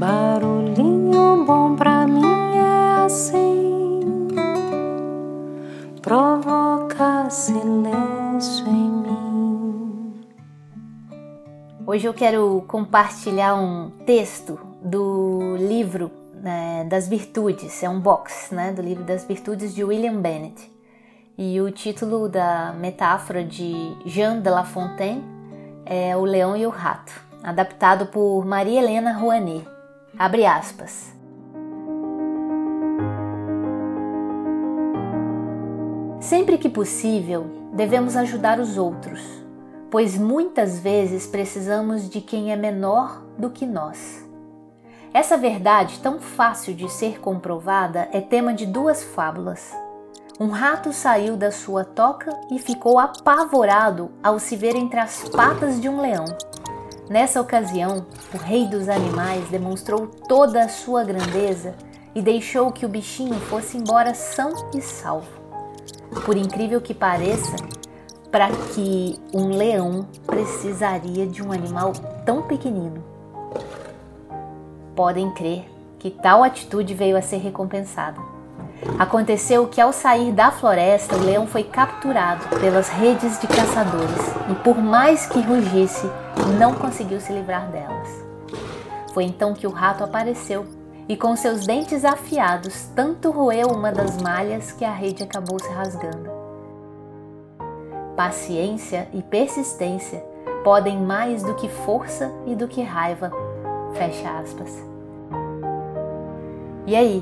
Barulhinho bom pra mim é assim, provoca silêncio em mim. Hoje eu quero compartilhar um texto do livro né, das Virtudes, é um box né, do livro das Virtudes de William Bennett. E o título da metáfora de Jean de La Fontaine é O Leão e o Rato, adaptado por Maria Helena Rouanet. Abre aspas. Sempre que possível, devemos ajudar os outros, pois muitas vezes precisamos de quem é menor do que nós. Essa verdade, tão fácil de ser comprovada, é tema de duas fábulas. Um rato saiu da sua toca e ficou apavorado ao se ver entre as patas de um leão. Nessa ocasião, o rei dos animais demonstrou toda a sua grandeza e deixou que o bichinho fosse embora são e salvo. Por incrível que pareça, para que um leão precisaria de um animal tão pequenino? Podem crer que tal atitude veio a ser recompensada. Aconteceu que ao sair da floresta, o leão foi capturado pelas redes de caçadores e, por mais que rugisse, não conseguiu se livrar delas. Foi então que o rato apareceu e, com seus dentes afiados, tanto roeu uma das malhas que a rede acabou se rasgando. Paciência e persistência podem mais do que força e do que raiva. Fecha aspas. E aí,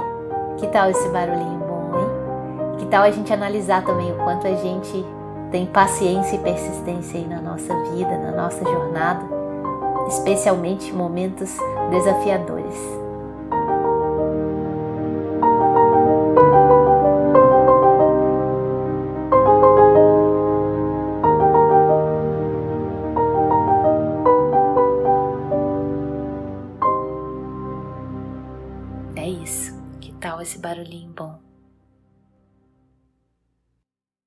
que tal esse barulhinho bom, hein? Que tal a gente analisar também o quanto a gente tem paciência e persistência aí na nossa vida, na nossa jornada, especialmente momentos desafiadores. Tal esse barulhinho bom?